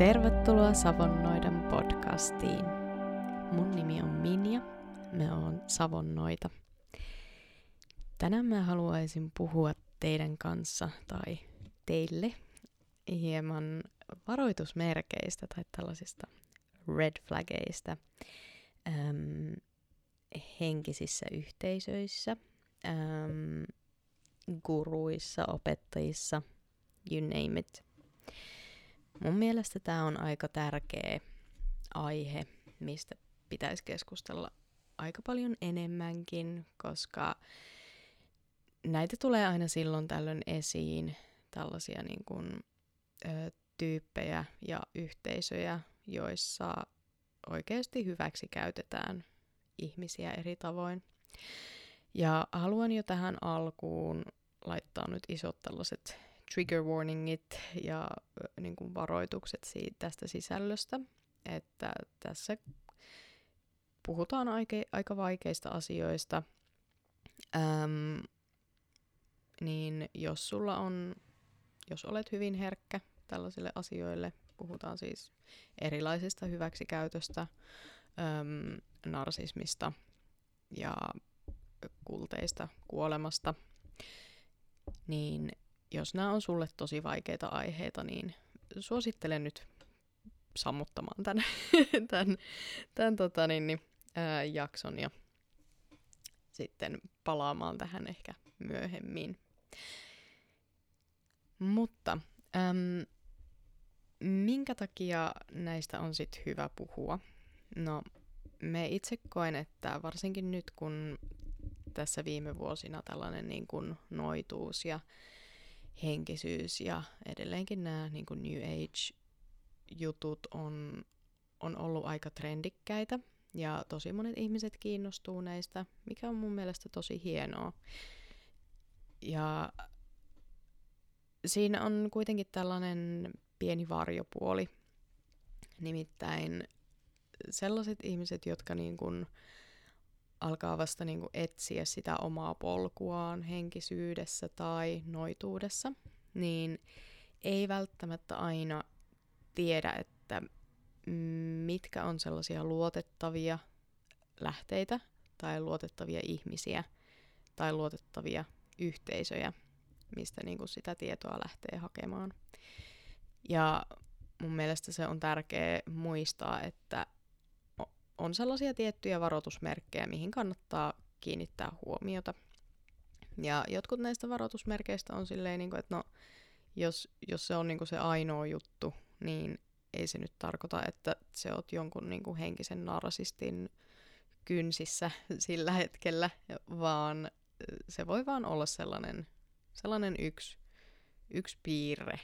Tervetuloa Savonnoidan podcastiin. Mun nimi on Minja, me oon Savonnoita. Tänään mä haluaisin puhua teidän kanssa tai teille hieman varoitusmerkeistä tai tällaisista red flageista äm, henkisissä yhteisöissä, äm, guruissa, opettajissa, you name it. Mun mielestä tämä on aika tärkeä aihe, mistä pitäisi keskustella aika paljon enemmänkin, koska näitä tulee aina silloin tällöin esiin, tällaisia niin kuin, ö, tyyppejä ja yhteisöjä, joissa oikeasti hyväksi käytetään ihmisiä eri tavoin. Ja haluan jo tähän alkuun laittaa nyt isot tällaiset trigger warningit ja niin kuin varoitukset siitä, tästä sisällöstä, että tässä puhutaan aika, aika vaikeista asioista, äm, niin jos sulla on, jos olet hyvin herkkä tällaisille asioille, puhutaan siis erilaisista hyväksikäytöstä, äm, narsismista ja kulteista, kuolemasta, niin jos nämä on sulle tosi vaikeita aiheita, niin suosittelen nyt sammuttamaan tämän, tämän, tämän tota, niin, niin, ää, jakson ja sitten palaamaan tähän ehkä myöhemmin. Mutta äm, minkä takia näistä on sitten hyvä puhua? No, me itse koen, että varsinkin nyt kun tässä viime vuosina tällainen niin kuin noituus ja henkisyys ja edelleenkin nämä niin kuin New Age-jutut on, on ollut aika trendikkäitä ja tosi monet ihmiset kiinnostuu näistä, mikä on mun mielestä tosi hienoa. Ja siinä on kuitenkin tällainen pieni varjopuoli, nimittäin sellaiset ihmiset, jotka niin kuin alkaa vasta niin kuin etsiä sitä omaa polkuaan henkisyydessä tai noituudessa, niin ei välttämättä aina tiedä, että mitkä on sellaisia luotettavia lähteitä tai luotettavia ihmisiä tai luotettavia yhteisöjä, mistä niin kuin sitä tietoa lähtee hakemaan. Ja mun mielestä se on tärkeää muistaa, että on sellaisia tiettyjä varoitusmerkkejä, mihin kannattaa kiinnittää huomiota. Ja jotkut näistä varoitusmerkeistä on silleen, niin kuin, että no, jos, jos se on niin kuin se ainoa juttu, niin ei se nyt tarkoita, että se oot jonkun niin kuin henkisen narsistin kynsissä sillä hetkellä, vaan se voi vaan olla sellainen, sellainen yksi, yksi piirre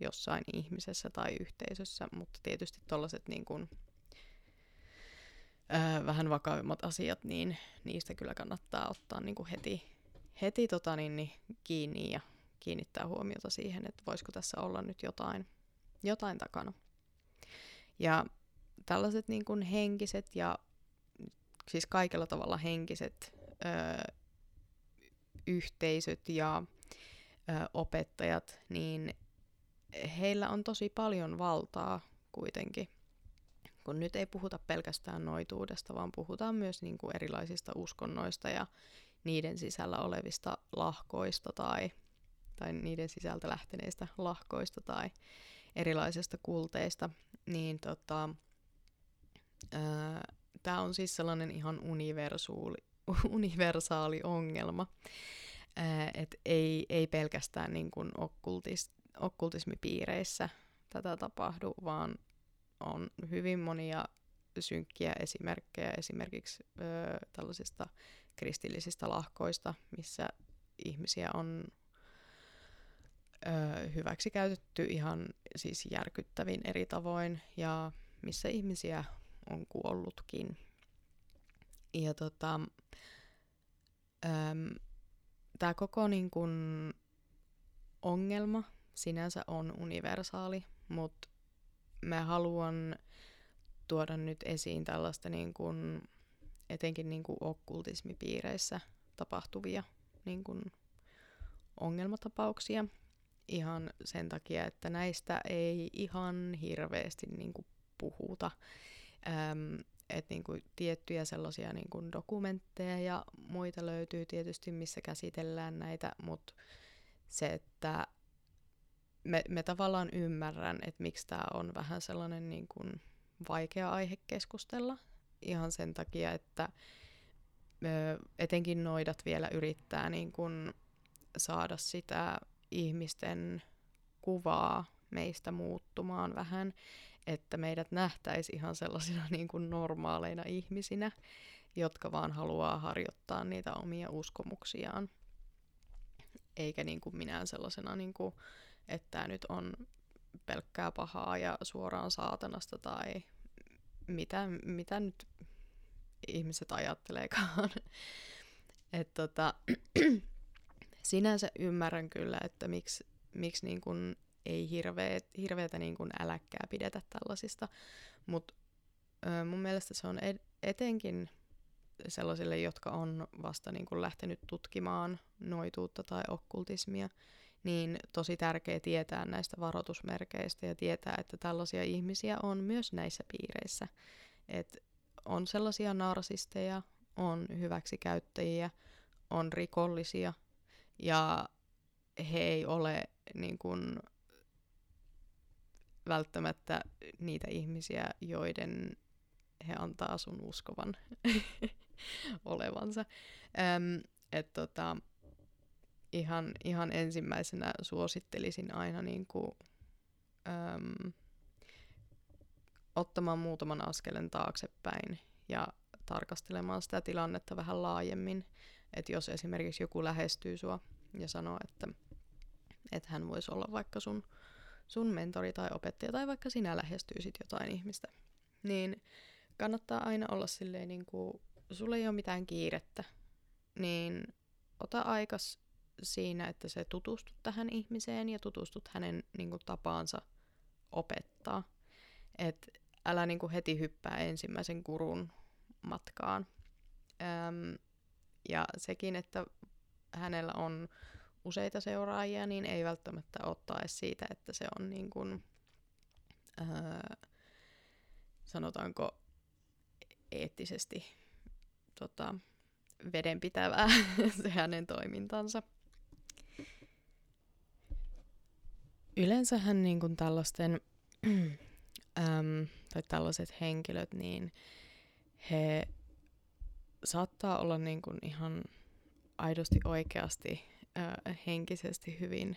jossain ihmisessä tai yhteisössä, mutta tietysti tuollaiset niin kuin vähän vakavimmat asiat, niin niistä kyllä kannattaa ottaa niin kuin heti, heti tota, niin, niin, kiinni ja kiinnittää huomiota siihen, että voisiko tässä olla nyt jotain, jotain takana. Ja tällaiset niin kuin henkiset ja siis kaikella tavalla henkiset ö, yhteisöt ja ö, opettajat, niin heillä on tosi paljon valtaa kuitenkin kun nyt ei puhuta pelkästään noituudesta, vaan puhutaan myös niin kuin erilaisista uskonnoista ja niiden sisällä olevista lahkoista tai, tai niiden sisältä lähteneistä lahkoista tai erilaisista kulteista, niin tota, tämä on siis sellainen ihan universuuli, universaali ongelma, että ei, ei pelkästään niin kuin okkultis, okkultismipiireissä tätä tapahdu, vaan on hyvin monia synkkiä esimerkkejä esimerkiksi ö, tällaisista kristillisistä lahkoista, missä ihmisiä on ö, hyväksi käytetty ihan siis järkyttävin eri tavoin ja missä ihmisiä on kuollutkin. Ja tota, tämä koko niin kun, ongelma sinänsä on universaali, mutta mä haluan tuoda nyt esiin tällaista niin kuin, etenkin niin kuin okkultismipiireissä tapahtuvia niin kuin ongelmatapauksia. ihan sen takia, että näistä ei ihan hirveästi niin kuin puhuta. Öm, että niin kuin tiettyjä sellaisia niin kuin dokumentteja ja muita löytyy tietysti, missä käsitellään näitä, mutta se, että me, me tavallaan ymmärrän, että miksi tämä on vähän sellainen niin kuin vaikea aihe keskustella. Ihan sen takia, että ö, etenkin noidat vielä yrittää niin kuin saada sitä ihmisten kuvaa meistä muuttumaan vähän, että meidät nähtäisi ihan sellaisina niin kuin normaaleina ihmisinä, jotka vaan haluaa harjoittaa niitä omia uskomuksiaan. Eikä niin kuin minään sellaisena, niin kuin, että tämä nyt on pelkkää pahaa ja suoraan saatanasta tai mitä, mitä nyt ihmiset ajatteleekaan. Et tota, sinänsä ymmärrän kyllä, että miksi, miksi niin kun ei hirveet, hirveätä niin kun äläkkää pidetä tällaisista, mutta mun mielestä se on ed- etenkin sellaisille, jotka on vasta niin kun lähtenyt tutkimaan noituutta tai okkultismia, niin tosi tärkeää tietää näistä varoitusmerkeistä ja tietää, että tällaisia ihmisiä on myös näissä piireissä. Et on sellaisia narsisteja, on hyväksikäyttäjiä, on rikollisia ja he ei ole niin kuin, välttämättä niitä ihmisiä, joiden he antaa sun uskovan olevansa. Öm, et tota, ihan, ihan ensimmäisenä suosittelisin aina niin kuin, öm, ottamaan muutaman askelen taaksepäin ja tarkastelemaan sitä tilannetta vähän laajemmin. Että jos esimerkiksi joku lähestyy sua ja sanoo, että, että hän voisi olla vaikka sun, sun mentori tai opettaja, tai vaikka sinä lähestyisit jotain ihmistä, niin kannattaa aina olla silleen, niin kuin, sulle ei ole mitään kiirettä, niin ota aikas siinä, että se tutustut tähän ihmiseen ja tutustut hänen niin kuin, tapaansa opettaa. Et älä niin kuin, heti hyppää ensimmäisen kurun matkaan. Öm, ja sekin, että hänellä on useita seuraajia, niin ei välttämättä ottaa edes siitä, että se on niin kuin, öö, sanotaanko eettisesti tota, vedenpitävää se hänen toimintansa. Yleensähän niin kuin tällaisten, äm, tai tällaiset henkilöt, niin he saattaa olla niin kuin ihan aidosti oikeasti äh, henkisesti hyvin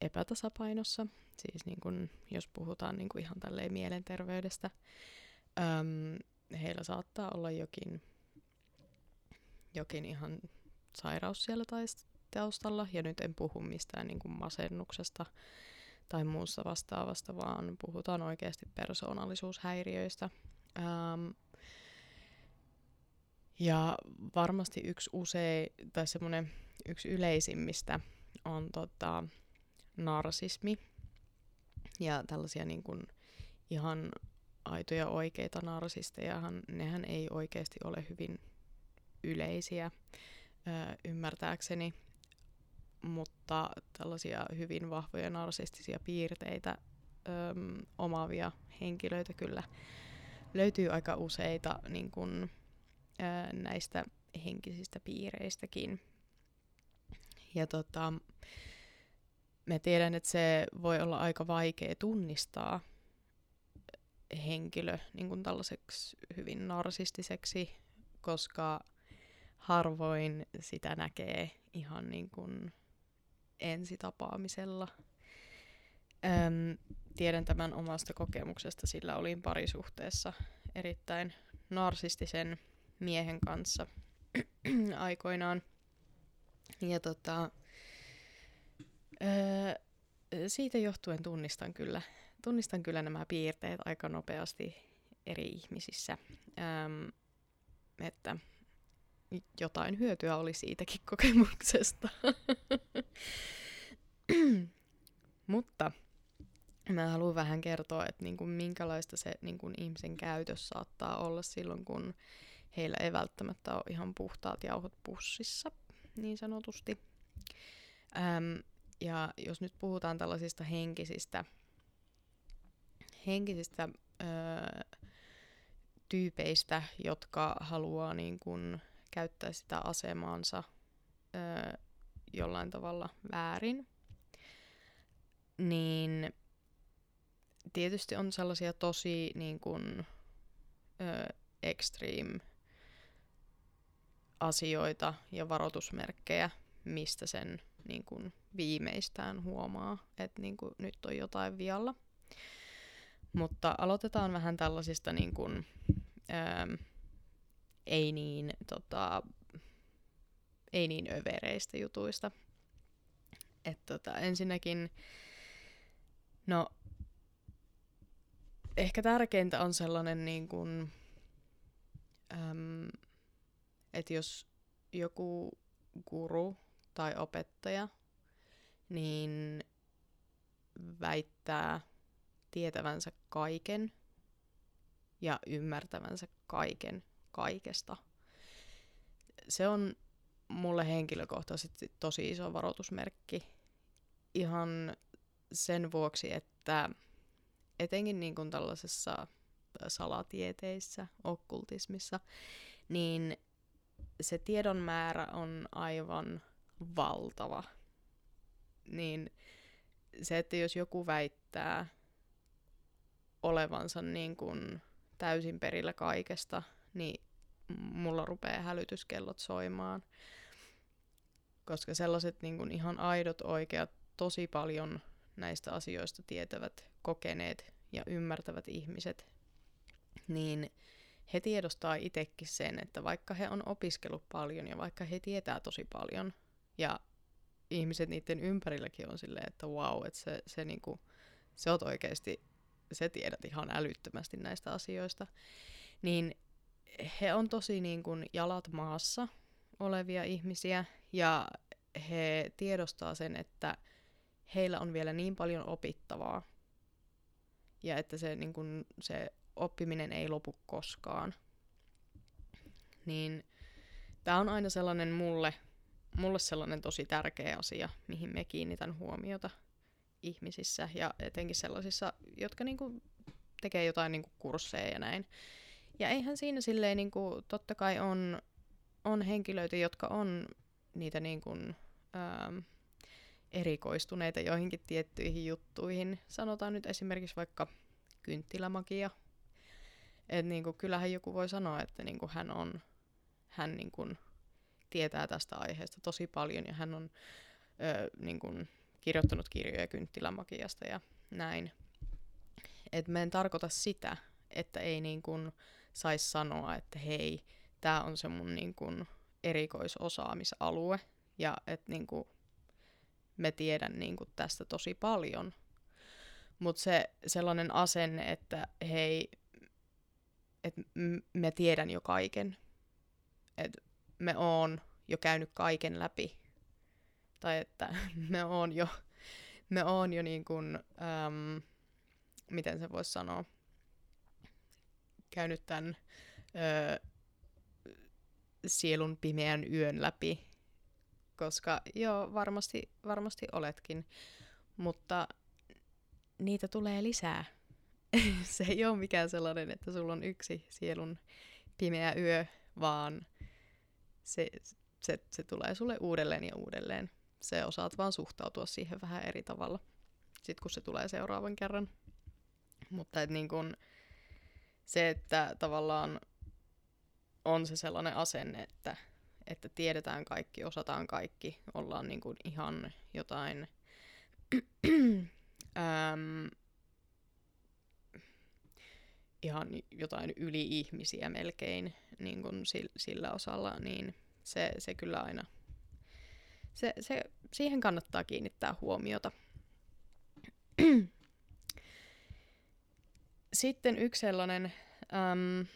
epätasapainossa. Siis niin kuin, jos puhutaan niin kuin ihan tälleen mielenterveydestä, äm, heillä saattaa olla jokin, jokin ihan sairaus siellä taustalla. Ja nyt en puhu mistään niin kuin masennuksesta tai muussa vastaavasta, vaan puhutaan oikeasti persoonallisuushäiriöistä. Ähm, ja varmasti yksi usein, tai semmoinen yksi yleisimmistä on tota, narsismi. Ja tällaisia niin kuin ihan aitoja oikeita narsistejahan, nehän ei oikeasti ole hyvin yleisiä ö, ymmärtääkseni, mutta tällaisia hyvin vahvoja narsistisia piirteitä ö, omaavia henkilöitä kyllä löytyy aika useita niin kuin, ää, näistä henkisistä piireistäkin. Ja tota, mä tiedän, että se voi olla aika vaikea tunnistaa henkilö niin kuin tällaiseksi hyvin narsistiseksi, koska harvoin sitä näkee ihan niin kuin ensitapaamisella. Öm, tiedän tämän omasta kokemuksesta, sillä olin parisuhteessa erittäin narsistisen miehen kanssa aikoinaan. Ja tota, öö, siitä johtuen tunnistan kyllä, tunnistan kyllä nämä piirteet aika nopeasti eri ihmisissä. Öm, että jotain hyötyä oli siitäkin kokemuksesta. Mutta mä haluan vähän kertoa, että niinku minkälaista se niinku ihmisen käytös saattaa olla silloin, kun heillä ei välttämättä ole ihan puhtaat jauhot pussissa, niin sanotusti. Öm, Ja jos nyt puhutaan tällaisista henkisistä, henkisistä öö, tyypeistä, jotka haluaa niin kun, käyttää sitä asemaansa öö, jollain tavalla väärin, niin tietysti on sellaisia tosi niin kun, öö, extreme asioita ja varoitusmerkkejä, mistä sen niin kun, viimeistään huomaa, että niin kun, nyt on jotain vialla. Mutta aloitetaan vähän tällaisista niin kun, öö, ei niin tota, ei niin övereistä jutuista. Et tota, ensinnäkin, no, ehkä tärkeintä on sellainen niin kuin, äm, että jos joku guru tai opettaja niin väittää tietävänsä kaiken ja ymmärtävänsä kaiken kaikesta. Se on mulle henkilökohtaisesti tosi iso varoitusmerkki. Ihan sen vuoksi, että etenkin niin kuin tällaisessa salatieteissä, okkultismissa, niin se tiedon määrä on aivan valtava. Niin se, että jos joku väittää olevansa niin kuin täysin perillä kaikesta, niin mulla rupeaa hälytyskellot soimaan koska sellaiset niin kuin ihan aidot, oikeat, tosi paljon näistä asioista tietävät, kokeneet ja ymmärtävät ihmiset, niin he tiedostaa itsekin sen, että vaikka he on opiskellut paljon ja vaikka he tietää tosi paljon ja ihmiset niiden ympärilläkin on silleen, että wow, että se, se, niinku, se oot oikeasti, se tiedät ihan älyttömästi näistä asioista, niin he on tosi niin kuin jalat maassa olevia ihmisiä ja he tiedostaa sen, että heillä on vielä niin paljon opittavaa ja että se, niin kun, se oppiminen ei lopu koskaan. Niin tämä on aina sellainen mulle, mulle sellainen tosi tärkeä asia, mihin me kiinnitän huomiota ihmisissä ja etenkin sellaisissa, jotka niinku tekee jotain niinku kursseja ja näin. Ja eihän siinä silleen, niinku, totta kai on, on henkilöitä, jotka on niitä niin kuin, ähm, erikoistuneita joihinkin tiettyihin juttuihin. Sanotaan nyt esimerkiksi vaikka kynttilämagia. Et niin kuin, kyllähän joku voi sanoa, että niin kuin hän on, hän niin kuin, tietää tästä aiheesta tosi paljon ja hän on ö, niin kuin, kirjoittanut kirjoja kynttilämagiasta ja näin. Et mä en tarkoita sitä, että ei niin kuin, saisi sanoa, että hei, tämä on se mun niin kuin, erikoisosaamisalue ja että niinku, me tiedän niinku tästä tosi paljon. Mutta se sellainen asenne, että hei, että me tiedän jo kaiken, että me oon jo käynyt kaiken läpi, tai että me oon jo, me oon jo niin kuin, äm, miten se voisi sanoa, käynyt tämän ö, sielun pimeän yön läpi, koska joo, varmasti, varmasti oletkin, mutta niitä tulee lisää. se ei ole mikään sellainen, että sulla on yksi sielun pimeä yö, vaan se, se, se tulee sulle uudelleen ja uudelleen. Se osaat vaan suhtautua siihen vähän eri tavalla, sit kun se tulee seuraavan kerran. Mutta et niin kun, se, että tavallaan on se sellainen asenne, että, että tiedetään kaikki, osataan kaikki, ollaan niin kuin ihan jotain äm, ihan jotain yli-ihmisiä melkein niin kuin sillä osalla, niin se, se kyllä aina, se, se, siihen kannattaa kiinnittää huomiota. Sitten yksi sellainen äm,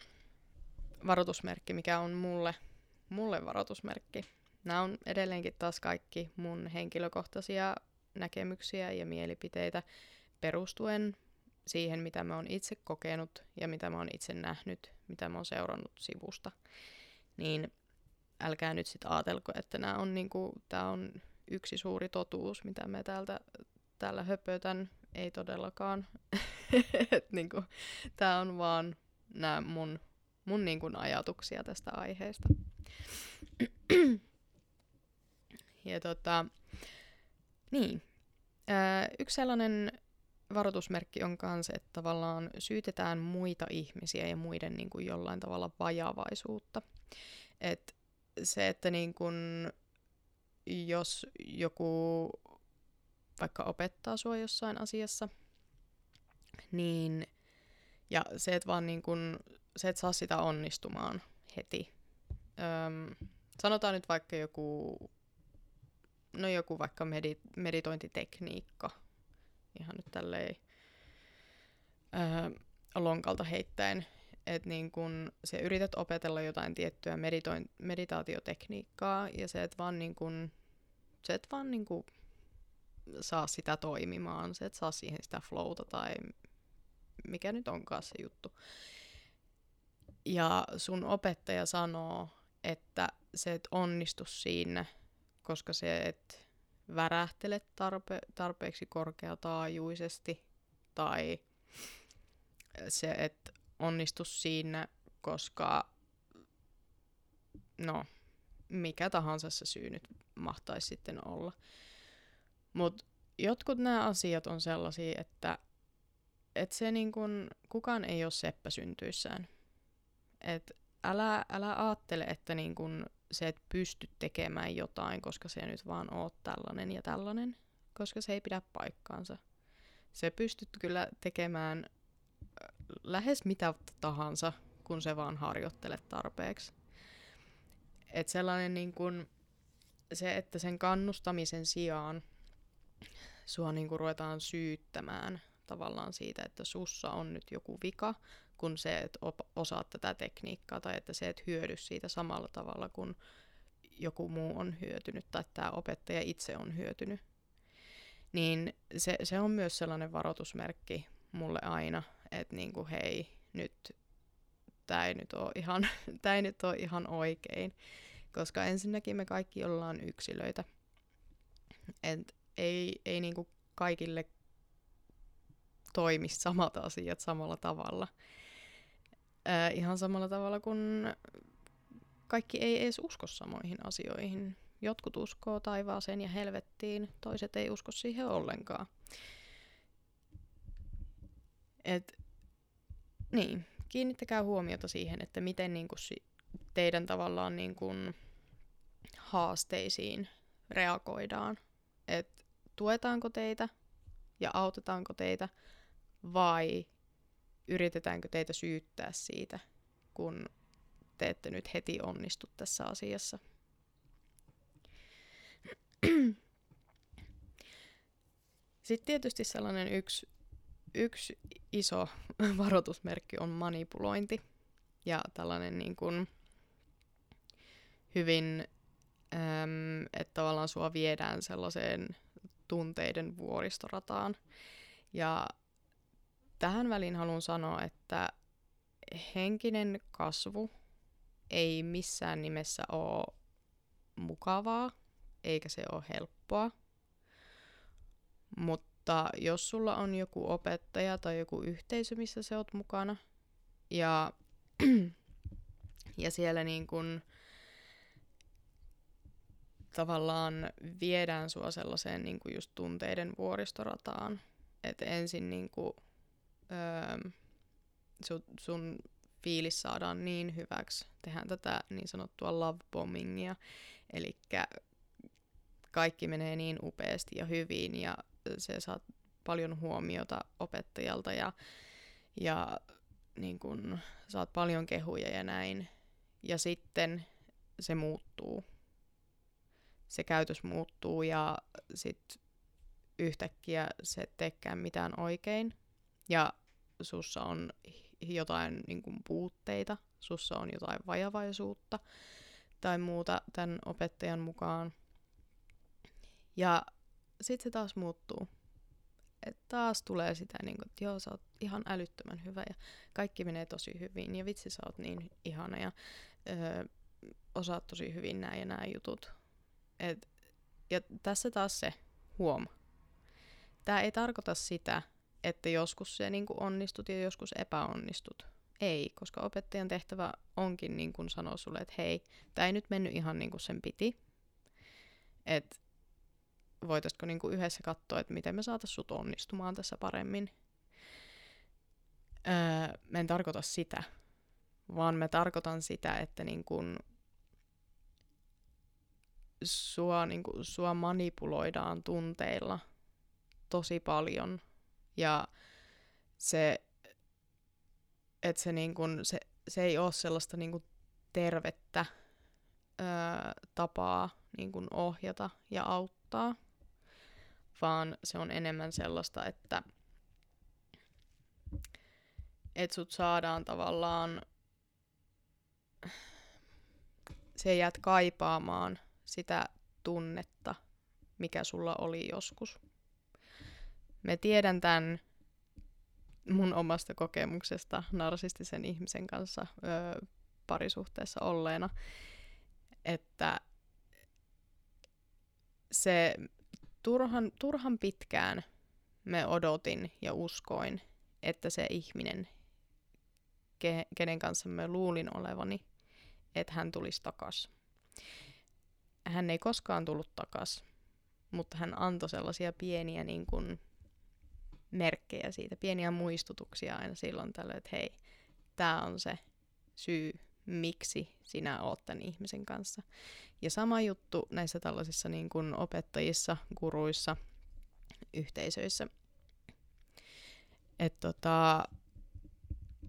varoitusmerkki, mikä on mulle, mulle varoitusmerkki. Nämä on edelleenkin taas kaikki mun henkilökohtaisia näkemyksiä ja mielipiteitä perustuen siihen, mitä mä oon itse kokenut ja mitä mä oon itse nähnyt, mitä mä oon seurannut sivusta. Niin älkää nyt sitten ajatelko, että nämä on, niinku, tää on yksi suuri totuus, mitä me täältä, täällä höpötän. Ei todellakaan. niinku, Tämä on vaan nämä mun, mun niinku ajatuksia tästä aiheesta. ja tota, niin. Öö, yksi sellainen varoitusmerkki on myös, että tavallaan syytetään muita ihmisiä ja muiden niin kuin jollain tavalla vajavaisuutta. Et se, että niin kuin, jos joku vaikka opettaa sua jossain asiassa, niin ja se, että vaan niin kun, se, että saa sitä onnistumaan heti. Öm, sanotaan nyt vaikka joku, no joku vaikka medit- meditointitekniikka, ihan nyt tälleen öö, lonkalta heittäen, että niin kun se yrität opetella jotain tiettyä meditoin, meditaatiotekniikkaa ja se, että vaan niin kun, se, et vaan niin kun saa sitä toimimaan, se, että saa siihen sitä flowta tai mikä nyt onkaan se juttu. Ja sun opettaja sanoo, että se et onnistu siinä, koska se et värähtele tarpe- tarpeeksi korkeataajuisesti tai se et onnistu siinä, koska no, mikä tahansa se syy nyt mahtaisi sitten olla. Mutta jotkut nämä asiat on sellaisia, että et se niin kun, kukaan ei ole seppä syntyissään. Et älä, älä ajattele, että niin kun se et pysty tekemään jotain, koska se nyt vaan oot tällainen ja tällainen, koska se ei pidä paikkaansa. Se pystyt kyllä tekemään lähes mitä tahansa, kun se vaan harjoittelet tarpeeksi. Et sellainen niin kun, se, että sen kannustamisen sijaan sua niin kun ruvetaan syyttämään – tavallaan siitä, että sussa on nyt joku vika, kun se, että osaat tätä tekniikkaa tai että se, et hyödy siitä samalla tavalla kuin joku muu on hyötynyt tai tämä opettaja itse on hyötynyt. Niin se, se on myös sellainen varoitusmerkki mulle aina, että niinku hei, nyt tämä ei nyt ole ihan, tää ei nyt ole ihan oikein. Koska ensinnäkin me kaikki ollaan yksilöitä. Et ei, ei niinku kaikille toimi samat asiat samalla tavalla. Ää, ihan samalla tavalla kuin kaikki ei edes usko samoihin asioihin. Jotkut uskoo taivaaseen ja helvettiin, toiset ei usko siihen ollenkaan. Et, niin, kiinnittäkää huomiota siihen, että miten niin kuin, teidän tavallaan niin kuin, haasteisiin reagoidaan. Et, tuetaanko teitä ja autetaanko teitä vai yritetäänkö teitä syyttää siitä, kun te ette nyt heti onnistu tässä asiassa. Sitten tietysti sellainen yksi, yksi iso varoitusmerkki on manipulointi ja tällainen niin kuin hyvin, että tavallaan sua viedään sellaiseen tunteiden vuoristorataan. Ja tähän väliin haluan sanoa, että henkinen kasvu ei missään nimessä ole mukavaa, eikä se ole helppoa. Mutta jos sulla on joku opettaja tai joku yhteisö, missä sä oot mukana, ja, ja siellä niin kun tavallaan viedään sua sellaiseen niin kuin just tunteiden vuoristorataan, että ensin niin kuin öö, sun, sun fiilis saadaan niin hyväksi. Tehdään tätä niin sanottua love bommingia, eli kaikki menee niin upeasti ja hyvin ja se saat paljon huomiota opettajalta ja, ja niin kun, saat paljon kehuja ja näin. Ja sitten se muuttuu. Se käytös muuttuu ja sitten yhtäkkiä se tekee mitään oikein. Ja sussa on jotain niin kuin, puutteita, sussa on jotain vajavaisuutta tai muuta tämän opettajan mukaan. Ja sitten se taas muuttuu. Et taas tulee sitä, niin kuin, että joo, sä oot ihan älyttömän hyvä ja kaikki menee tosi hyvin ja vitsi sä oot niin ihana ja öö, osaat tosi hyvin nämä ja nämä jutut. Et, ja tässä taas se huom. Tämä ei tarkoita sitä, että joskus se niin kuin onnistut ja joskus epäonnistut. Ei, koska opettajan tehtävä onkin niin kuin sanoa sulle, että hei, tämä ei nyt mennyt ihan niin kuin sen piti. Että voitaisiko niin kuin yhdessä katsoa, että miten me saataisiin sut onnistumaan tässä paremmin. Öö, mä en tarkoita sitä, vaan mä tarkoitan sitä, että niin kuin sua, niin kuin, sua manipuloidaan tunteilla tosi paljon. Ja se, että se, niin kuin, se, se ei ole sellaista niin kuin tervettä öö, tapaa niin kuin ohjata ja auttaa, vaan se on enemmän sellaista, että et sut saadaan tavallaan, se jäät kaipaamaan sitä tunnetta, mikä sulla oli joskus. Me tiedän tämän mun omasta kokemuksesta narsistisen ihmisen kanssa öö, parisuhteessa olleena, että se turhan, turhan pitkään me odotin ja uskoin, että se ihminen, ke, kenen kanssa me luulin olevani, että hän tulisi takas. Hän ei koskaan tullut takas, mutta hän antoi sellaisia pieniä niin kuin, merkkejä siitä, pieniä muistutuksia aina silloin tällöin, että hei, tämä on se syy, miksi sinä oot tämän ihmisen kanssa. Ja sama juttu näissä tällaisissa niin kuin opettajissa, guruissa, yhteisöissä. Että tota,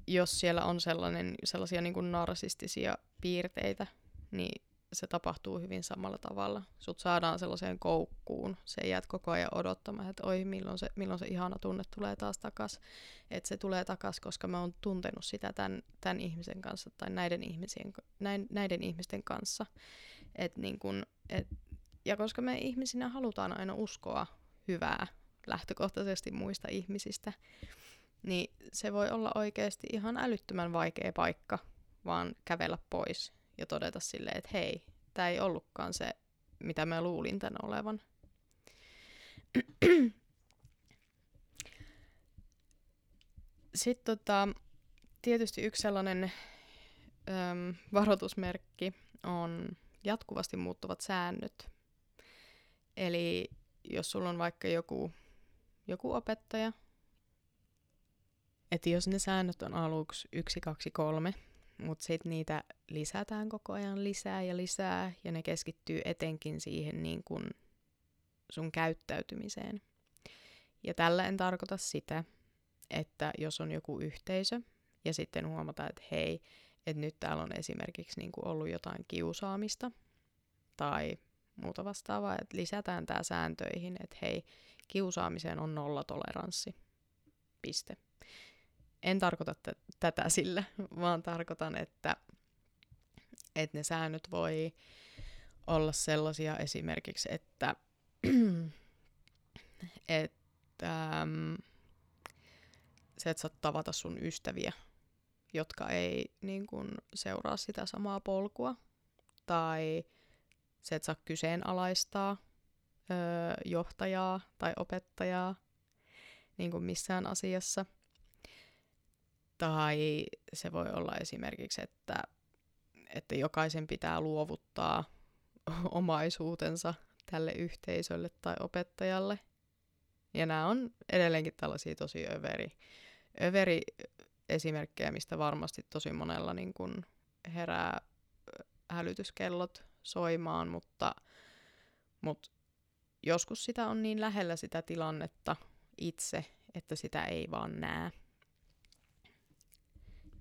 jos siellä on sellainen, sellaisia niin kuin narsistisia piirteitä, niin se tapahtuu hyvin samalla tavalla. Sut saadaan sellaiseen koukkuun. Se jäät koko ajan odottamaan, että oi, milloin se, milloin se ihana tunne tulee taas takas. Että se tulee takas, koska mä oon tuntenut sitä tämän, tämän ihmisen kanssa tai näiden, ihmisien, näin, näiden ihmisten kanssa. Et niin kun, et, ja koska me ihmisinä halutaan aina uskoa hyvää lähtökohtaisesti muista ihmisistä, niin se voi olla oikeasti ihan älyttömän vaikea paikka vaan kävellä pois ja todeta silleen, että hei, tämä ei ollutkaan se, mitä mä luulin tän olevan. Sitten tota, tietysti yksi sellainen äm, varoitusmerkki on jatkuvasti muuttuvat säännöt. Eli jos sulla on vaikka joku, joku opettaja, että jos ne säännöt on aluksi 1, 2, 3, mutta sitten niitä lisätään koko ajan lisää ja lisää, ja ne keskittyy etenkin siihen niin kun sun käyttäytymiseen. Ja tällä en tarkoita sitä, että jos on joku yhteisö, ja sitten huomataan, että hei, että nyt täällä on esimerkiksi niin ollut jotain kiusaamista, tai muuta vastaavaa, että lisätään tämä sääntöihin, että hei, kiusaamiseen on nollatoleranssi. Piste en tarkoita t- tätä sillä, vaan tarkoitan, että, että ne säännöt voi olla sellaisia esimerkiksi, että, että ähm, se, että sä tavata sun ystäviä, jotka ei niin kun, seuraa sitä samaa polkua, tai se, että sä kyseenalaistaa öö, johtajaa tai opettajaa niin kuin missään asiassa – tai se voi olla esimerkiksi, että, että jokaisen pitää luovuttaa omaisuutensa tälle yhteisölle tai opettajalle. Ja nämä on edelleenkin tällaisia tosi överi, överi esimerkkejä, mistä varmasti tosi monella niin kun herää hälytyskellot soimaan, mutta, mutta joskus sitä on niin lähellä sitä tilannetta itse, että sitä ei vaan näe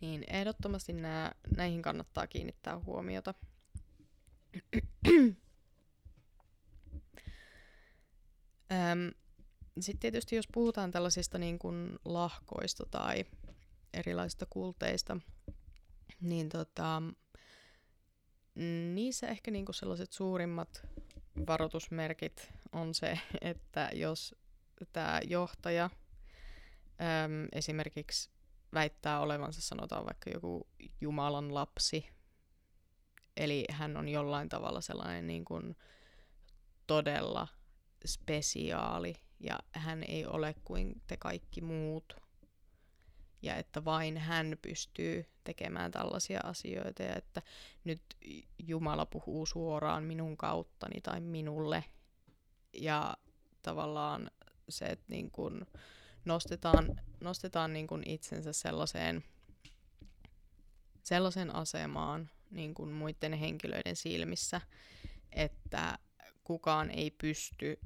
niin ehdottomasti nää, näihin kannattaa kiinnittää huomiota. Sitten tietysti jos puhutaan tällaisista niin kuin lahkoista tai erilaisista kulteista, niin tota, niissä ehkä niin kuin sellaiset suurimmat varoitusmerkit on se, että jos tämä johtaja äm, esimerkiksi väittää olevansa, sanotaan vaikka joku Jumalan lapsi, eli hän on jollain tavalla sellainen niin kuin todella spesiaali ja hän ei ole kuin te kaikki muut. Ja että vain hän pystyy tekemään tällaisia asioita ja että nyt Jumala puhuu suoraan minun kauttani tai minulle. Ja tavallaan se, että niin kun nostetaan, nostetaan niin kun itsensä sellaiseen, sellaiseen asemaan niin kun muiden henkilöiden silmissä, että kukaan ei pysty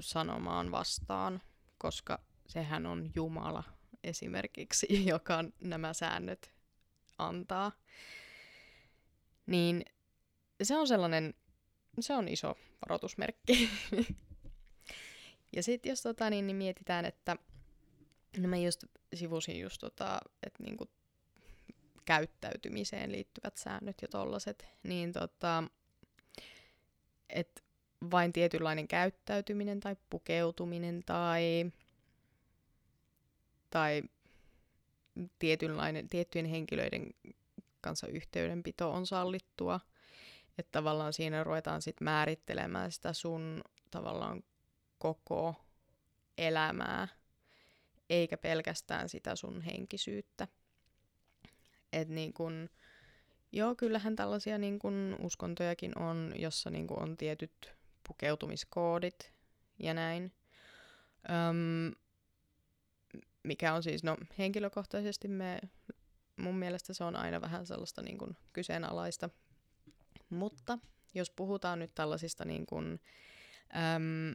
sanomaan vastaan, koska sehän on Jumala esimerkiksi, joka nämä säännöt antaa. Niin se on sellainen, se on iso varoitusmerkki. ja sitten jos tota, niin, niin mietitään, että no mä just sivusin just tota, että niinku käyttäytymiseen liittyvät säännöt ja tollaset, niin tota, että vain tietynlainen käyttäytyminen tai pukeutuminen tai, tai tietynlainen, tiettyjen henkilöiden kanssa yhteydenpito on sallittua. Että tavallaan siinä ruvetaan sitten määrittelemään sitä sun tavallaan koko elämää, eikä pelkästään sitä sun henkisyyttä. että niin kun, joo, kyllähän tällaisia niin kun uskontojakin on, jossa niin kun on tietyt pukeutumiskoodit ja näin. Öm, mikä on siis, no henkilökohtaisesti me, mun mielestä se on aina vähän sellaista niin kuin kyseenalaista. Mutta jos puhutaan nyt tällaisista niin kuin, äm,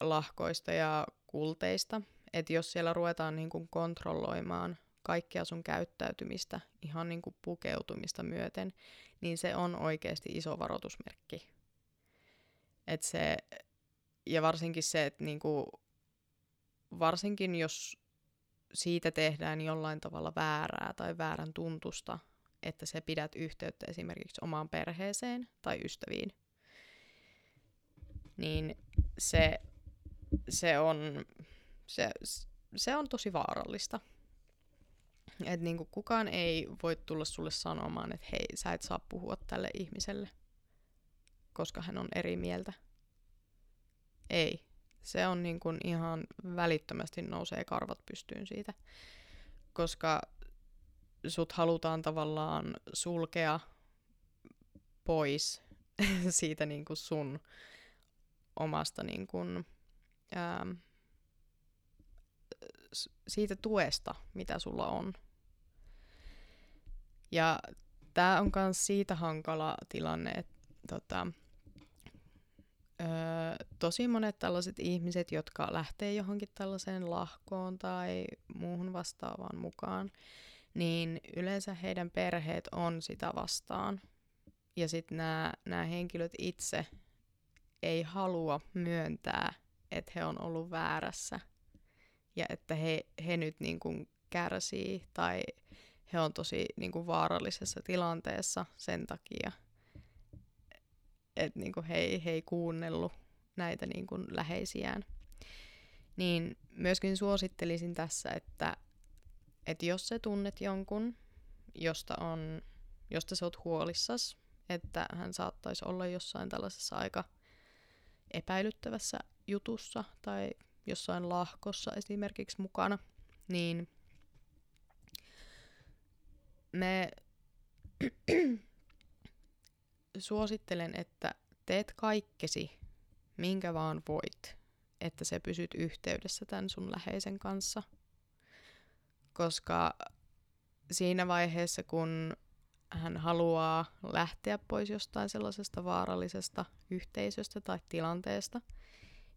lahkoista ja kulteista, että jos siellä ruvetaan niin kuin kontrolloimaan kaikkea sun käyttäytymistä, ihan niin kuin pukeutumista myöten, niin se on oikeasti iso varoitusmerkki. Et se, ja varsinkin se, että niinku, varsinkin jos siitä tehdään jollain tavalla väärää tai väärän tuntusta, että se pidät yhteyttä esimerkiksi omaan perheeseen tai ystäviin, niin se, se, on, se, se on tosi vaarallista. Et niinku kukaan ei voi tulla sulle sanomaan, että hei, sä et saa puhua tälle ihmiselle – koska hän on eri mieltä. Ei. Se on niin kuin ihan välittömästi nousee karvat pystyyn siitä, koska sut halutaan tavallaan sulkea pois siitä niin kuin sun omasta niin kuin, ää, siitä tuesta, mitä sulla on. Ja tämä on myös siitä hankala tilanne, että tota, Öö, tosi monet tällaiset ihmiset, jotka lähtee johonkin tällaiseen lahkoon tai muuhun vastaavaan mukaan, niin yleensä heidän perheet on sitä vastaan. Ja sitten nämä henkilöt itse ei halua myöntää, että he on ollut väärässä ja että he, he nyt niin kuin kärsii tai he on tosi niin kuin vaarallisessa tilanteessa sen takia – että niinku he, ei, he ei kuunnellut näitä niinku läheisiään. Niin myöskin suosittelisin tässä, että, että jos sä tunnet jonkun, josta, on, josta sä oot huolissas, että hän saattaisi olla jossain tällaisessa aika epäilyttävässä jutussa tai jossain lahkossa esimerkiksi mukana, niin me suosittelen, että teet kaikkesi, minkä vaan voit, että se pysyt yhteydessä tämän sun läheisen kanssa. Koska siinä vaiheessa, kun hän haluaa lähteä pois jostain sellaisesta vaarallisesta yhteisöstä tai tilanteesta,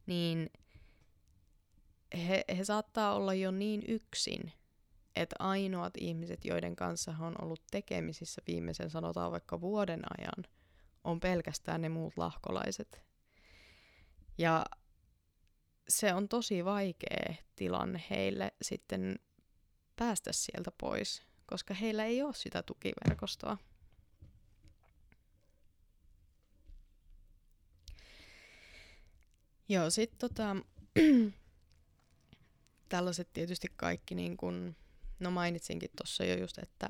niin he, he saattaa olla jo niin yksin, että ainoat ihmiset, joiden kanssa hän on ollut tekemisissä viimeisen sanotaan vaikka vuoden ajan – on pelkästään ne muut lahkolaiset. Ja se on tosi vaikea tilanne heille sitten päästä sieltä pois, koska heillä ei ole sitä tukiverkostoa. Joo, sitten tota, tällaiset tietysti kaikki, niin kun, no mainitsinkin tuossa jo just, että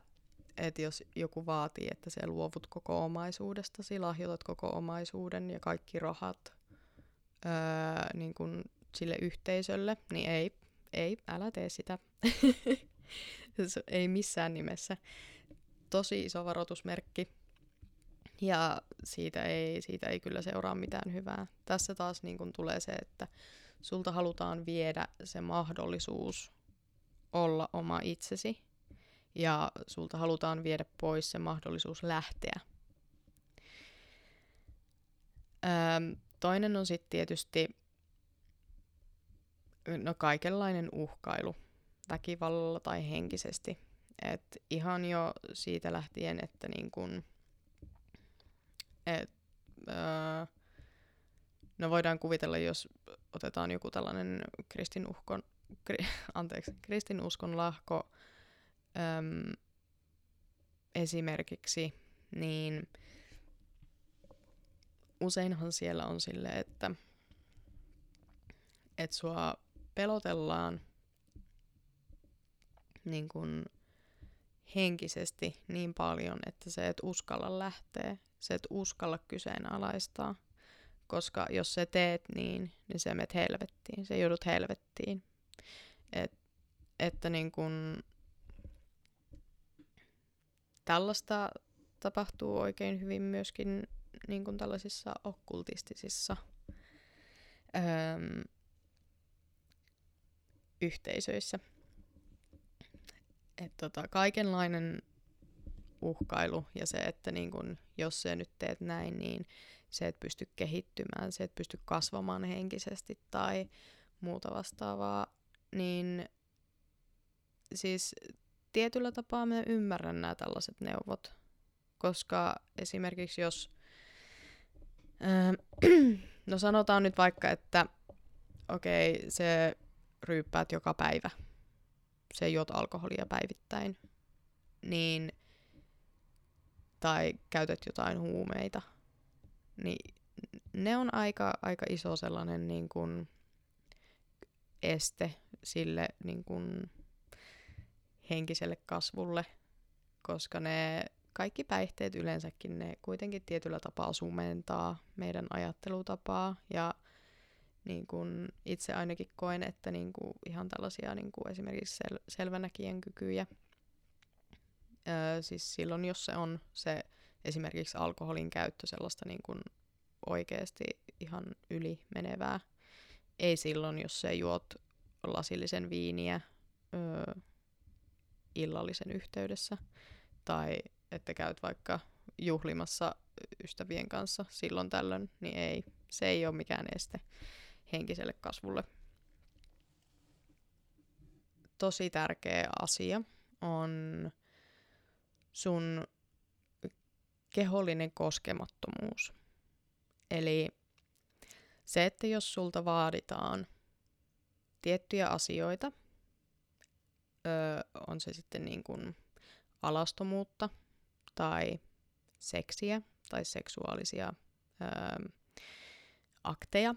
että jos joku vaatii, että se luovut koko omaisuudestasi, lahjoitat koko omaisuuden ja kaikki rahat öö, niin kun sille yhteisölle, niin ei, ei, älä tee sitä. ei missään nimessä. Tosi iso varoitusmerkki. Ja siitä ei, siitä ei kyllä seuraa mitään hyvää. Tässä taas niin kun tulee se, että sulta halutaan viedä se mahdollisuus olla oma itsesi ja sulta halutaan viedä pois se mahdollisuus lähteä. Öö, toinen on sitten tietysti no kaikenlainen uhkailu väkivallalla tai henkisesti. Et ihan jo siitä lähtien, että niin kun, et, öö, no voidaan kuvitella, jos otetaan joku tällainen kristinuskon, kri, anteeksi, kristinuskon lahko öm, esimerkiksi, niin useinhan siellä on sille, että et sua pelotellaan niin kun henkisesti niin paljon, että se et uskalla lähteä, se et uskalla kyseenalaistaa. Koska jos se teet niin, niin se menet helvettiin, se joudut helvettiin. Et, että niin kun tällaista tapahtuu oikein hyvin myöskin niin kun tällaisissa okkultistisissa öö, yhteisöissä. Et tota, kaikenlainen uhkailu ja se, että niin kun, jos sä nyt teet näin, niin se et pysty kehittymään, se et pysty kasvamaan henkisesti tai muuta vastaavaa, niin siis tietyllä tapaa mä ymmärrän nämä tällaiset neuvot, koska esimerkiksi jos, äh, no sanotaan nyt vaikka, että okei, okay, se ryyppäät joka päivä, se juot alkoholia päivittäin, niin, tai käytät jotain huumeita, niin ne on aika, aika iso sellainen niin kuin este sille niin kuin henkiselle kasvulle, koska ne kaikki päihteet yleensäkin, ne kuitenkin tietyllä tapaa sumentaa meidän ajattelutapaa ja niin kun itse ainakin koen, että niin kun ihan tällaisia niin kun esimerkiksi sel- selvänäkijän kykyjä, öö, siis silloin jos se on se esimerkiksi alkoholin käyttö sellaista niin kun oikeasti ihan yli menevää, ei silloin jos se juot lasillisen viiniä öö, illallisen yhteydessä tai että käyt vaikka juhlimassa ystävien kanssa silloin tällöin, niin ei, se ei ole mikään este henkiselle kasvulle. Tosi tärkeä asia on sun kehollinen koskemattomuus. Eli se, että jos sulta vaaditaan tiettyjä asioita, öö, on se sitten niin kuin alastomuutta tai seksiä tai seksuaalisia öö, akteja,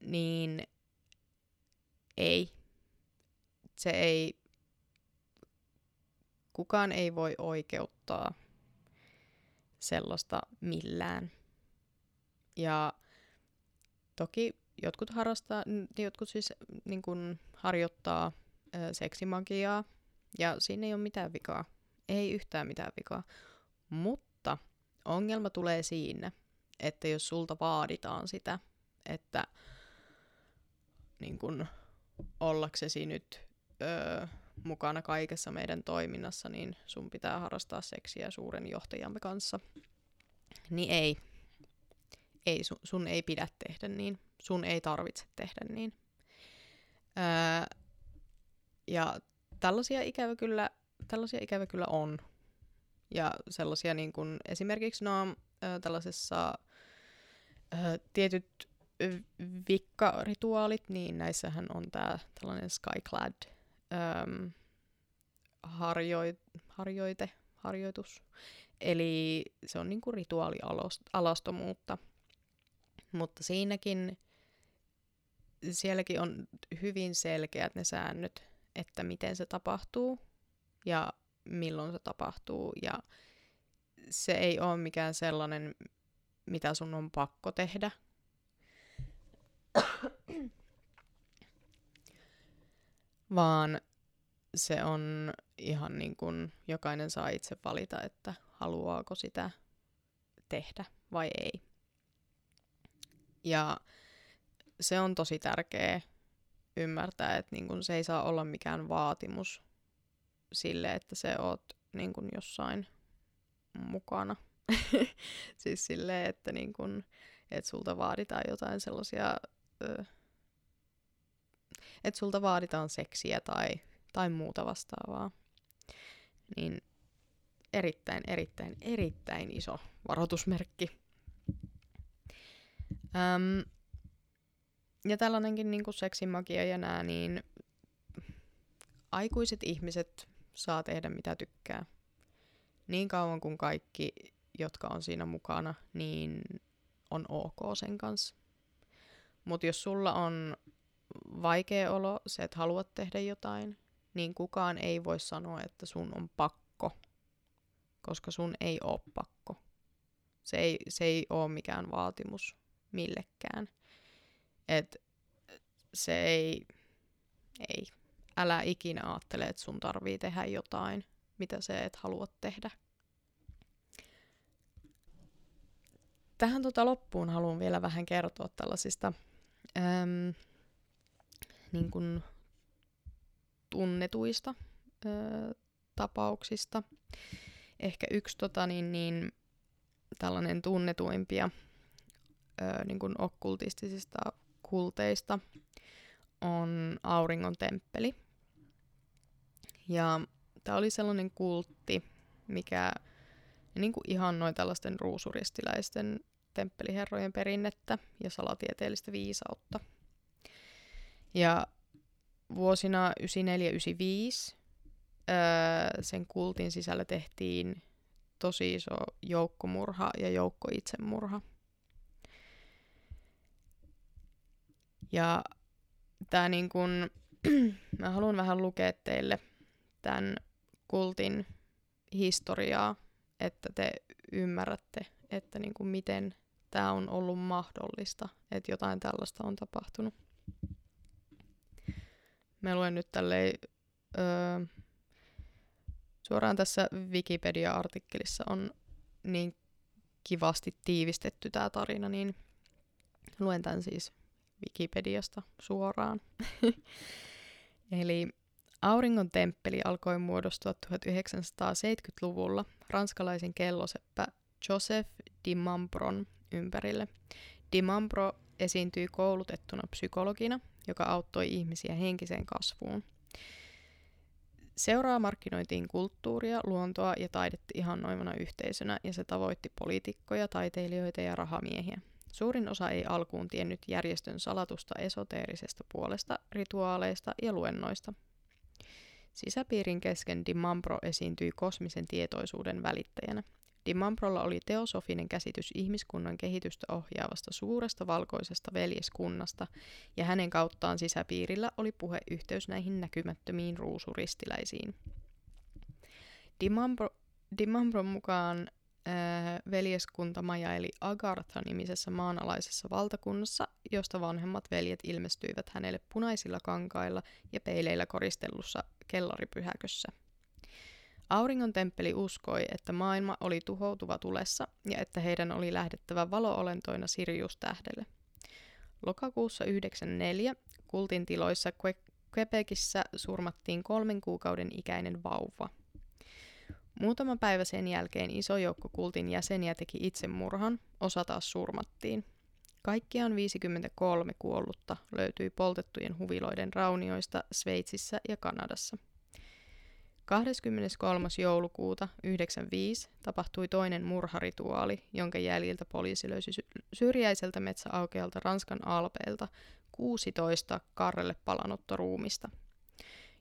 niin ei. Se ei, kukaan ei voi oikeuttaa sellaista millään. Ja toki jotkut harrastaa, jotkut siis niin kuin harjoittaa ö, seksimagiaa, ja siinä ei ole mitään vikaa. Ei yhtään mitään vikaa. Mutta ongelma tulee siinä, että jos sulta vaaditaan sitä, että niin kun, ollaksesi nyt öö, mukana kaikessa meidän toiminnassa, niin sun pitää harrastaa seksiä suuren johtajamme kanssa. Niin ei. Ei, sun, sun ei pidä tehdä niin. Sun ei tarvitse tehdä niin. Öö, ja tällaisia ikävä kyllä, tällaisia ikävä kyllä on. Ja sellaisia niin kuin esimerkiksi no, tällaisessa ö, tietyt vikkarituaalit, niin näissähän on tämä tällainen skyclad ö, harjoit, harjoite, harjoitus. Eli se on niinku rituaalialastomuutta. Mutta siinäkin, sielläkin on hyvin selkeät ne säännöt, että miten se tapahtuu ja milloin se tapahtuu. Ja se ei ole mikään sellainen, mitä sun on pakko tehdä. Vaan se on ihan niin kuin jokainen saa itse valita, että haluaako sitä tehdä vai ei. Ja se on tosi tärkeä ymmärtää, että niin kun se ei saa olla mikään vaatimus sille, että se oot niin kun jossain mukana. siis silleen, että, niin kun, että sulta vaaditaan jotain sellaisia, että sulta vaaditaan seksiä tai, tai muuta vastaavaa. Niin erittäin, erittäin, erittäin iso varoitusmerkki. Öm, ja tällainenkin niin kuin seksimagia ja nää, niin aikuiset ihmiset saa tehdä mitä tykkää. Niin kauan kuin kaikki, jotka on siinä mukana, niin on ok sen kanssa. Mutta jos sulla on vaikea olo, se et halua tehdä jotain, niin kukaan ei voi sanoa, että sun on pakko, koska sun ei ole pakko. Se ei, se ei ole mikään vaatimus millekään. Et se ei, ei. Älä ikinä ajattele, että sun tarvii tehdä jotain, mitä se et halua tehdä. Tähän tota loppuun haluan vielä vähän kertoa tällaisista äm, niin kuin tunnetuista ä, tapauksista. Ehkä yksi tota, niin, niin, tällainen tunnetuimpia ä, niin kuin okkultistisista kulteista on Auringon temppeli. Ja tämä oli sellainen kultti, mikä niin kuin ihannoi tällaisten ruusuristiläisten temppeliherrojen perinnettä ja salatieteellistä viisautta. Ja vuosina 94-95 öö, sen kultin sisällä tehtiin tosi iso joukkomurha ja joukko itsemurha. Ja tää niin kun, mä haluan vähän lukea teille tämän kultin historiaa, että te ymmärrätte, että niin kuin miten tämä on ollut mahdollista, että jotain tällaista on tapahtunut. Mä luen nyt tälleen, öö, suoraan tässä Wikipedia-artikkelissa on niin kivasti tiivistetty tämä tarina, niin luen tämän siis Wikipediasta suoraan. Eli Auringon temppeli alkoi muodostua 1970-luvulla ranskalaisen kelloseppä Joseph Dimambron ympärille. Dimambro esiintyi koulutettuna psykologina, joka auttoi ihmisiä henkiseen kasvuun. Seuraa markkinoitiin kulttuuria, luontoa ja taidetta ihannoivana yhteisönä ja se tavoitti poliitikkoja, taiteilijoita ja rahamiehiä. Suurin osa ei alkuun tiennyt järjestön salatusta esoteerisesta puolesta, rituaaleista ja luennoista. Sisäpiirin kesken Dimambro esiintyi kosmisen tietoisuuden välittäjänä. Dimambrolla oli teosofinen käsitys ihmiskunnan kehitystä ohjaavasta suuresta valkoisesta veljeskunnasta, ja hänen kauttaan sisäpiirillä oli puheyhteys näihin näkymättömiin ruusuristiläisiin. Dimambro, Dimambron mukaan äh, veljeskunta majaili Agartha-nimisessä maanalaisessa valtakunnassa, josta vanhemmat veljet ilmestyivät hänelle punaisilla kankailla ja peileillä koristellussa kellaripyhäkössä. Auringon temppeli uskoi, että maailma oli tuhoutuva tulessa ja että heidän oli lähdettävä valoolentoina Sirius-tähdelle. Lokakuussa 94 kultin tiloissa Quebecissä surmattiin kolmen kuukauden ikäinen vauva – Muutama päivä sen jälkeen iso joukko kultin jäseniä teki itsemurhan, osa taas surmattiin. Kaikkiaan 53 kuollutta löytyi poltettujen huviloiden raunioista Sveitsissä ja Kanadassa. 23. joulukuuta 1995 tapahtui toinen murharituaali, jonka jäljiltä poliisi löysi syrjäiseltä metsäaukealta Ranskan alpeilta 16 karrelle palannutta ruumista –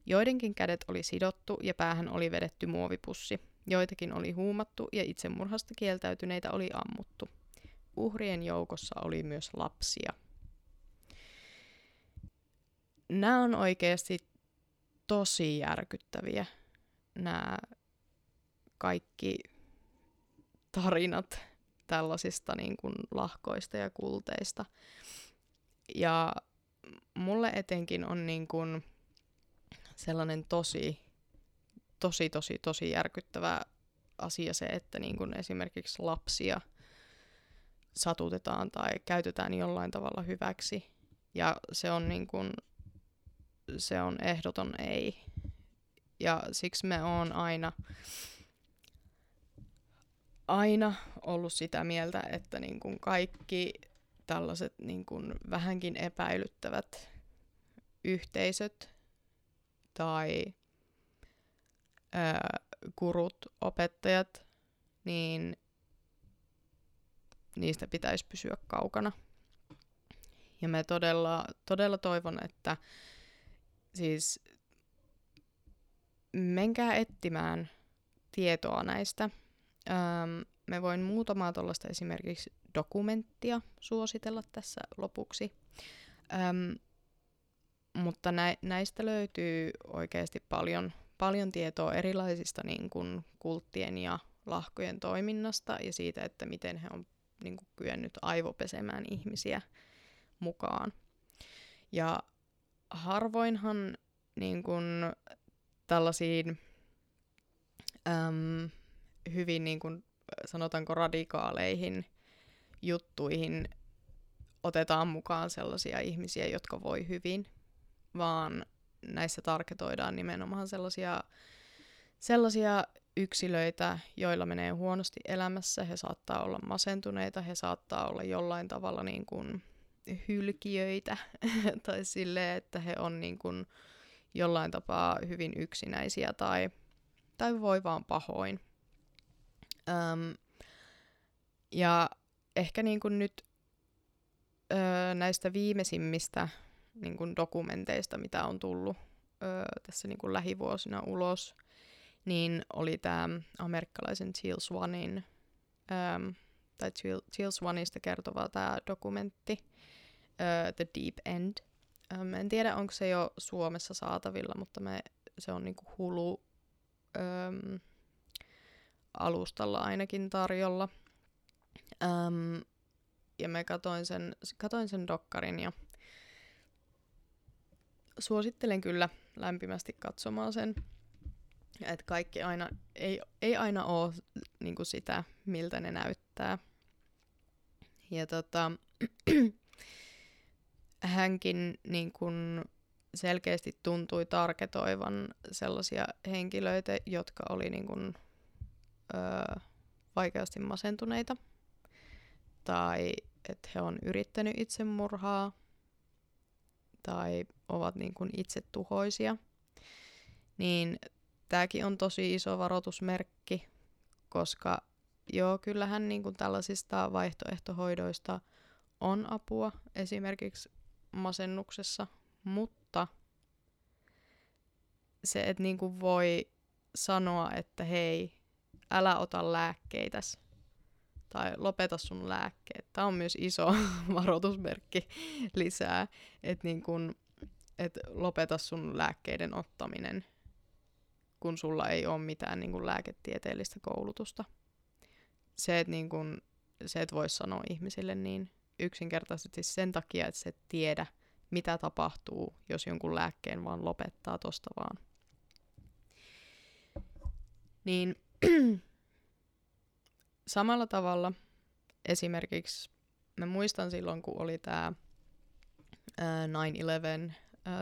Joidenkin kädet oli sidottu ja päähän oli vedetty muovipussi. Joitakin oli huumattu ja itsemurhasta kieltäytyneitä oli ammuttu. Uhrien joukossa oli myös lapsia. Nämä on oikeasti tosi järkyttäviä, nämä kaikki tarinat tällaisista niin kuin lahkoista ja kulteista. Ja mulle etenkin on niin kuin sellainen tosi, tosi, tosi, tosi järkyttävä asia se, että niin kuin esimerkiksi lapsia satutetaan tai käytetään jollain tavalla hyväksi. Ja se on niin kuin, se on ehdoton ei. Ja siksi me on aina, aina ollut sitä mieltä, että niin kuin kaikki tällaiset niin kuin vähänkin epäilyttävät yhteisöt tai ää, kurut, opettajat, niin niistä pitäisi pysyä kaukana. Ja mä todella, todella toivon, että siis menkää etsimään tietoa näistä. Öm, me voin muutamaa tuollaista esimerkiksi dokumenttia suositella tässä lopuksi. Öm, mutta nä- näistä löytyy oikeasti paljon, paljon tietoa erilaisista niin kuin, kulttien ja lahkojen toiminnasta ja siitä, että miten he on niin kuin, kyennyt aivopesemään ihmisiä mukaan. Ja harvoinhan niin kuin, tällaisiin äm, hyvin niin kuin, sanotaanko radikaaleihin juttuihin otetaan mukaan sellaisia ihmisiä, jotka voi hyvin, vaan näissä tarketoidaan nimenomaan sellaisia, sellaisia yksilöitä, joilla menee huonosti elämässä. He saattaa olla masentuneita, he saattaa olla jollain tavalla niin kuin hylkiöitä tai silleen, että he on niin kuin jollain tapaa hyvin yksinäisiä tai, tai voi vaan pahoin. Öm, ja ehkä niin kuin nyt öö, näistä viimeisimmistä niin kuin dokumenteista, mitä on tullut öö, tässä niin kuin lähivuosina ulos, niin oli tämä amerikkalaisen Teal Swanin, öö, tai Teal Swanista kertova tämä dokumentti, öö, The Deep End. Öö, en tiedä, onko se jo Suomessa saatavilla, mutta me, se on niinku Hulu öö, alustalla ainakin tarjolla. Öö, ja mä katoin sen, katoin sen dokkarin ja suosittelen kyllä lämpimästi katsomaan sen. Että kaikki aina, ei, ei aina ole niin kuin sitä, miltä ne näyttää. Ja tota, hänkin niin kuin selkeästi tuntui tarketoivan sellaisia henkilöitä, jotka oli niin kuin, öö, vaikeasti masentuneita. Tai että he on yrittänyt itsemurhaa. Tai ovat niin kuin itse tuhoisia, niin tämäkin on tosi iso varoitusmerkki, koska joo, kyllähän niin kuin tällaisista vaihtoehtohoidoista on apua. Esimerkiksi masennuksessa, mutta se, että niin kuin voi sanoa, että hei, älä ota lääkkeitä tai lopeta sun lääkkeet. Tämä on myös iso varoitusmerkki lisää, että niin kun, et lopeta sun lääkkeiden ottaminen, kun sulla ei ole mitään niin kun lääketieteellistä koulutusta. Se, että niin kun, se, et voi sanoa ihmisille niin yksinkertaisesti sen takia, että se et tiedä, mitä tapahtuu, jos jonkun lääkkeen vaan lopettaa tosta vaan. Niin samalla tavalla esimerkiksi mä muistan silloin, kun oli tämä 9-11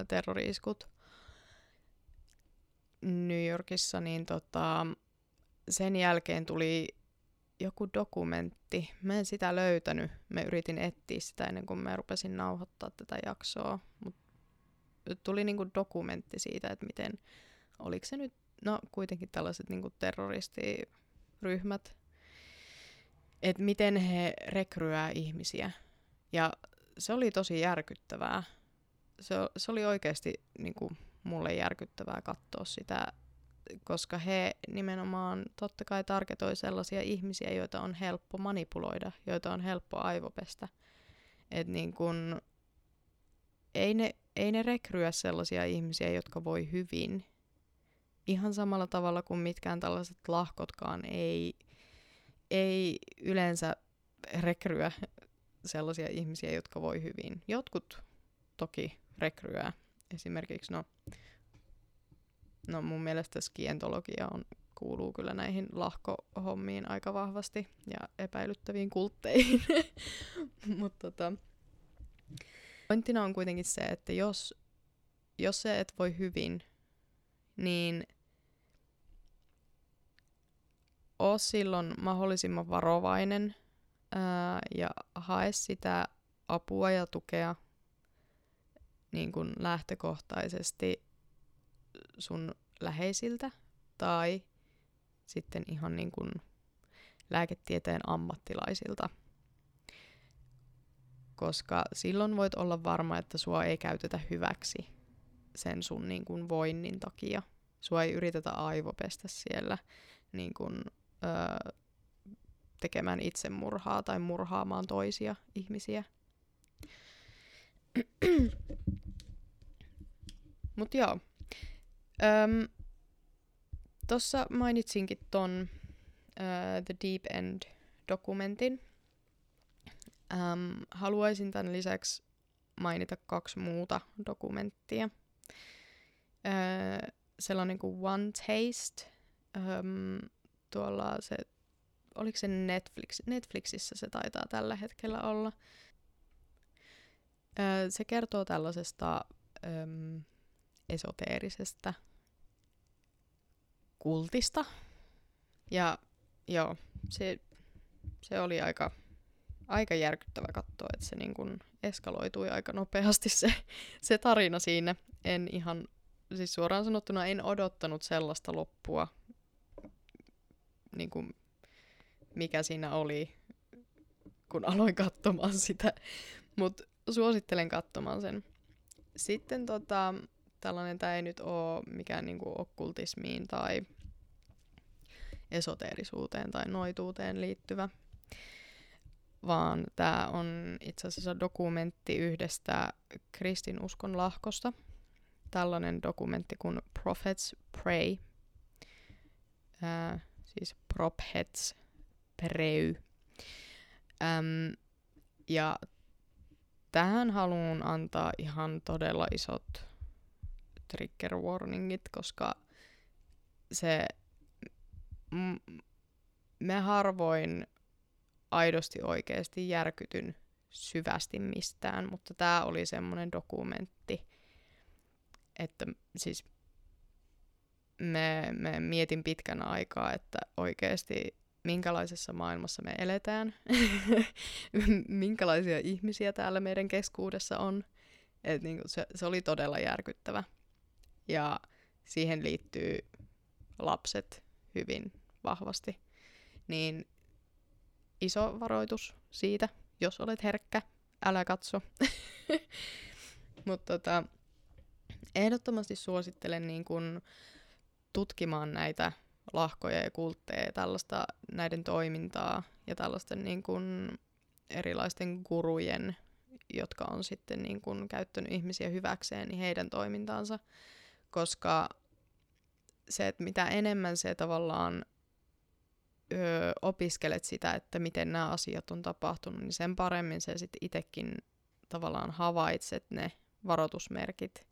terroriiskut New Yorkissa, niin tota, sen jälkeen tuli joku dokumentti. Mä en sitä löytänyt. Mä yritin etsiä sitä ennen kuin mä rupesin nauhoittaa tätä jaksoa. Mut tuli niinku dokumentti siitä, että miten, oliko se nyt, no kuitenkin tällaiset niinku terroristiryhmät että miten he rekryää ihmisiä. Ja se oli tosi järkyttävää. Se, se oli oikeasti niin kuin, mulle järkyttävää katsoa sitä, koska he nimenomaan totta kai targetoi sellaisia ihmisiä, joita on helppo manipuloida, joita on helppo aivopestä. Et niin kun, ei, ne, ei ne rekryä sellaisia ihmisiä, jotka voi hyvin. Ihan samalla tavalla kuin mitkään tällaiset lahkotkaan ei ei yleensä rekryä sellaisia ihmisiä, jotka voi hyvin. Jotkut toki rekryää. Esimerkiksi, no, no mun mielestä skientologia on, kuuluu kyllä näihin lahkohommiin aika vahvasti ja epäilyttäviin kultteihin. Mutta tota, pointtina on kuitenkin se, että jos, jos se et voi hyvin, niin oo silloin mahdollisimman varovainen ää, ja hae sitä apua ja tukea niin kuin lähtökohtaisesti sun läheisiltä tai sitten ihan niin kuin lääketieteen ammattilaisilta. Koska silloin voit olla varma, että sua ei käytetä hyväksi sen sun niin kuin voinnin takia. Sua ei yritetä aivopestä siellä niin kuin, öö, tekemään itsemurhaa tai murhaamaan toisia ihmisiä. Mut joo. Öm, Tossa mainitsinkin ton uh, The Deep End-dokumentin. Um, haluaisin tämän lisäksi mainita kaksi muuta dokumenttia. Uh, sellainen kuin One Taste. Um, tuolla se, oliko se Netflix, Netflixissä se taitaa tällä hetkellä olla. Se kertoo tällaisesta um, esoteerisesta kultista. Ja joo, se, se oli aika, aika järkyttävä katsoa, että se niin eskaloitui aika nopeasti se, se tarina siinä. En ihan, siis suoraan sanottuna en odottanut sellaista loppua, niin kuin, mikä siinä oli, kun aloin katsomaan sitä. Mutta suosittelen katsomaan sen. Sitten tota, tällainen, tämä ei nyt ole mikään niinku okkultismiin tai esoteerisuuteen tai noituuteen liittyvä, vaan tämä on itse asiassa dokumentti yhdestä kristinuskon lahkosta. Tällainen dokumentti kuin Prophets Pray, äh, siis Prophets Prey. Ähm, ja tähän haluan antaa ihan todella isot trigger warningit, koska se me harvoin aidosti oikeasti järkytyn syvästi mistään, mutta tämä oli semmoinen dokumentti, että siis me, me mietin pitkän aikaa, että oikeasti minkälaisessa maailmassa me eletään, minkälaisia ihmisiä täällä meidän keskuudessa on. Et niinku se, se oli todella järkyttävä. Ja siihen liittyy lapset hyvin vahvasti. Niin iso varoitus siitä, jos olet herkkä, älä katso. Mutta tota, ehdottomasti suosittelen niin kun tutkimaan näitä lahkoja ja kultteja ja tällaista näiden toimintaa ja tällaisten niin kun erilaisten gurujen, jotka on sitten niin kun käyttänyt ihmisiä hyväkseen, niin heidän toimintaansa koska se, että mitä enemmän se tavallaan öö, opiskelet sitä, että miten nämä asiat on tapahtunut, niin sen paremmin se sitten itsekin tavallaan havaitset ne varoitusmerkit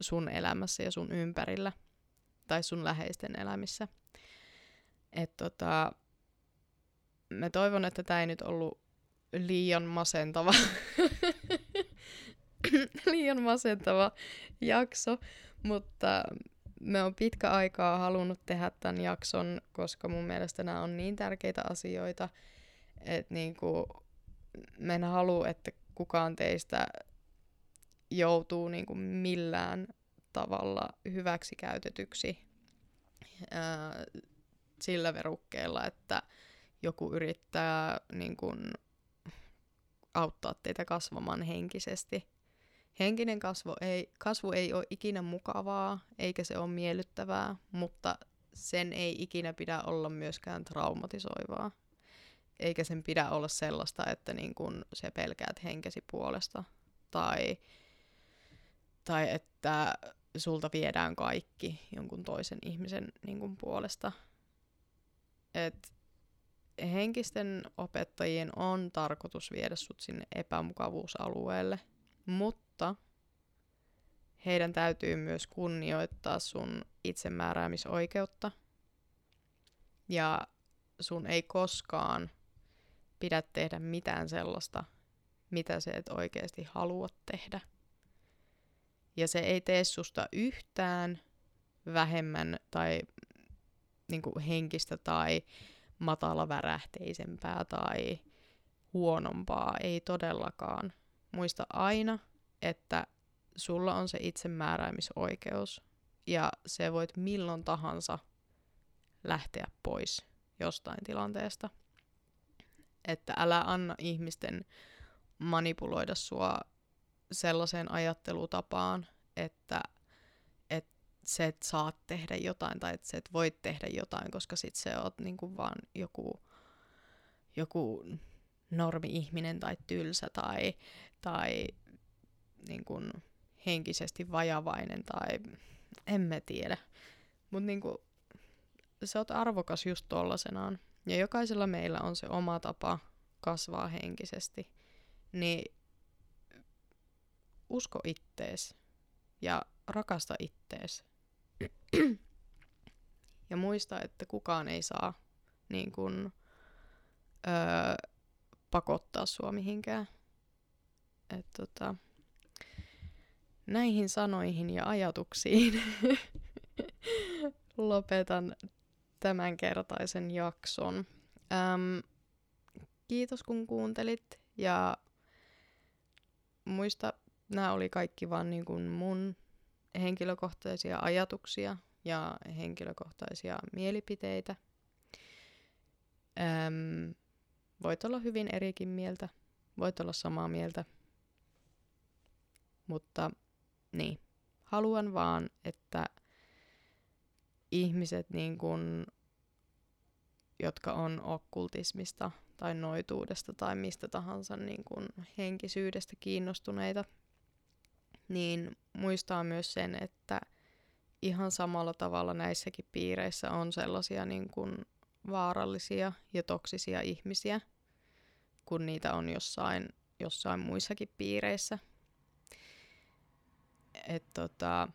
sun elämässä ja sun ympärillä tai sun läheisten elämissä. Et tota, mä toivon, että tämä ei nyt ollut liian masentava, liian masentava jakso, mutta me on pitkä aikaa halunnut tehdä tämän jakson, koska mun mielestä nämä on niin tärkeitä asioita, että niinku, mä en halua, että kukaan teistä joutuu niinku millään tavalla hyväksikäytetyksi ää, sillä verukkeella, että joku yrittää niinku, auttaa teitä kasvamaan henkisesti Henkinen kasvu ei, kasvu ei ole ikinä mukavaa, eikä se ole miellyttävää, mutta sen ei ikinä pidä olla myöskään traumatisoivaa. Eikä sen pidä olla sellaista, että niin kun se pelkäät henkesi puolesta. Tai, tai että sulta viedään kaikki jonkun toisen ihmisen niin kun puolesta. Et henkisten opettajien on tarkoitus viedä sut sinne epämukavuusalueelle, mutta heidän täytyy myös kunnioittaa sun itsemääräämisoikeutta. Ja sun ei koskaan pidä tehdä mitään sellaista, mitä sä et oikeasti halua tehdä. Ja se ei tee susta yhtään vähemmän tai niin kuin henkistä tai matalavärähteisempää tai huonompaa, ei todellakaan. Muista aina, että sulla on se itsemääräämisoikeus ja se voit milloin tahansa lähteä pois jostain tilanteesta. Että älä anna ihmisten manipuloida sua sellaiseen ajattelutapaan, että et sä et saa tehdä jotain tai että sä et voi tehdä jotain, koska sit se oot niinku vaan joku, joku normi-ihminen tai tylsä tai, tai niinku henkisesti vajavainen tai en mä tiedä. Mutta niinku, sä oot arvokas just tollasenaan. Ja jokaisella meillä on se oma tapa kasvaa henkisesti. Niin usko ittees ja rakasta ittees. ja muista, että kukaan ei saa niin kun, öö, pakottaa sua mihinkään. Et, tota, näihin sanoihin ja ajatuksiin lopetan tämänkertaisen jakson. Öm, kiitos kun kuuntelit ja muista nämä oli kaikki vaan niin kuin mun henkilökohtaisia ajatuksia ja henkilökohtaisia mielipiteitä. Öm, voit olla hyvin erikin mieltä, voit olla samaa mieltä, mutta niin, haluan vaan, että ihmiset, niin kun, jotka on okkultismista tai noituudesta tai mistä tahansa niin kun, henkisyydestä kiinnostuneita, niin muistaa myös sen, että ihan samalla tavalla näissäkin piireissä on sellaisia niin kuin vaarallisia ja toksisia ihmisiä, kun niitä on jossain, jossain muissakin piireissä. Et tota,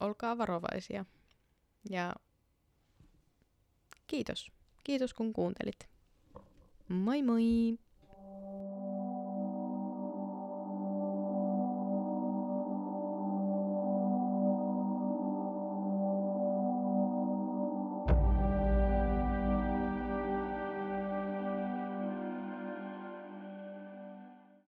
olkaa varovaisia. Ja kiitos. Kiitos kun kuuntelit. Moi moi!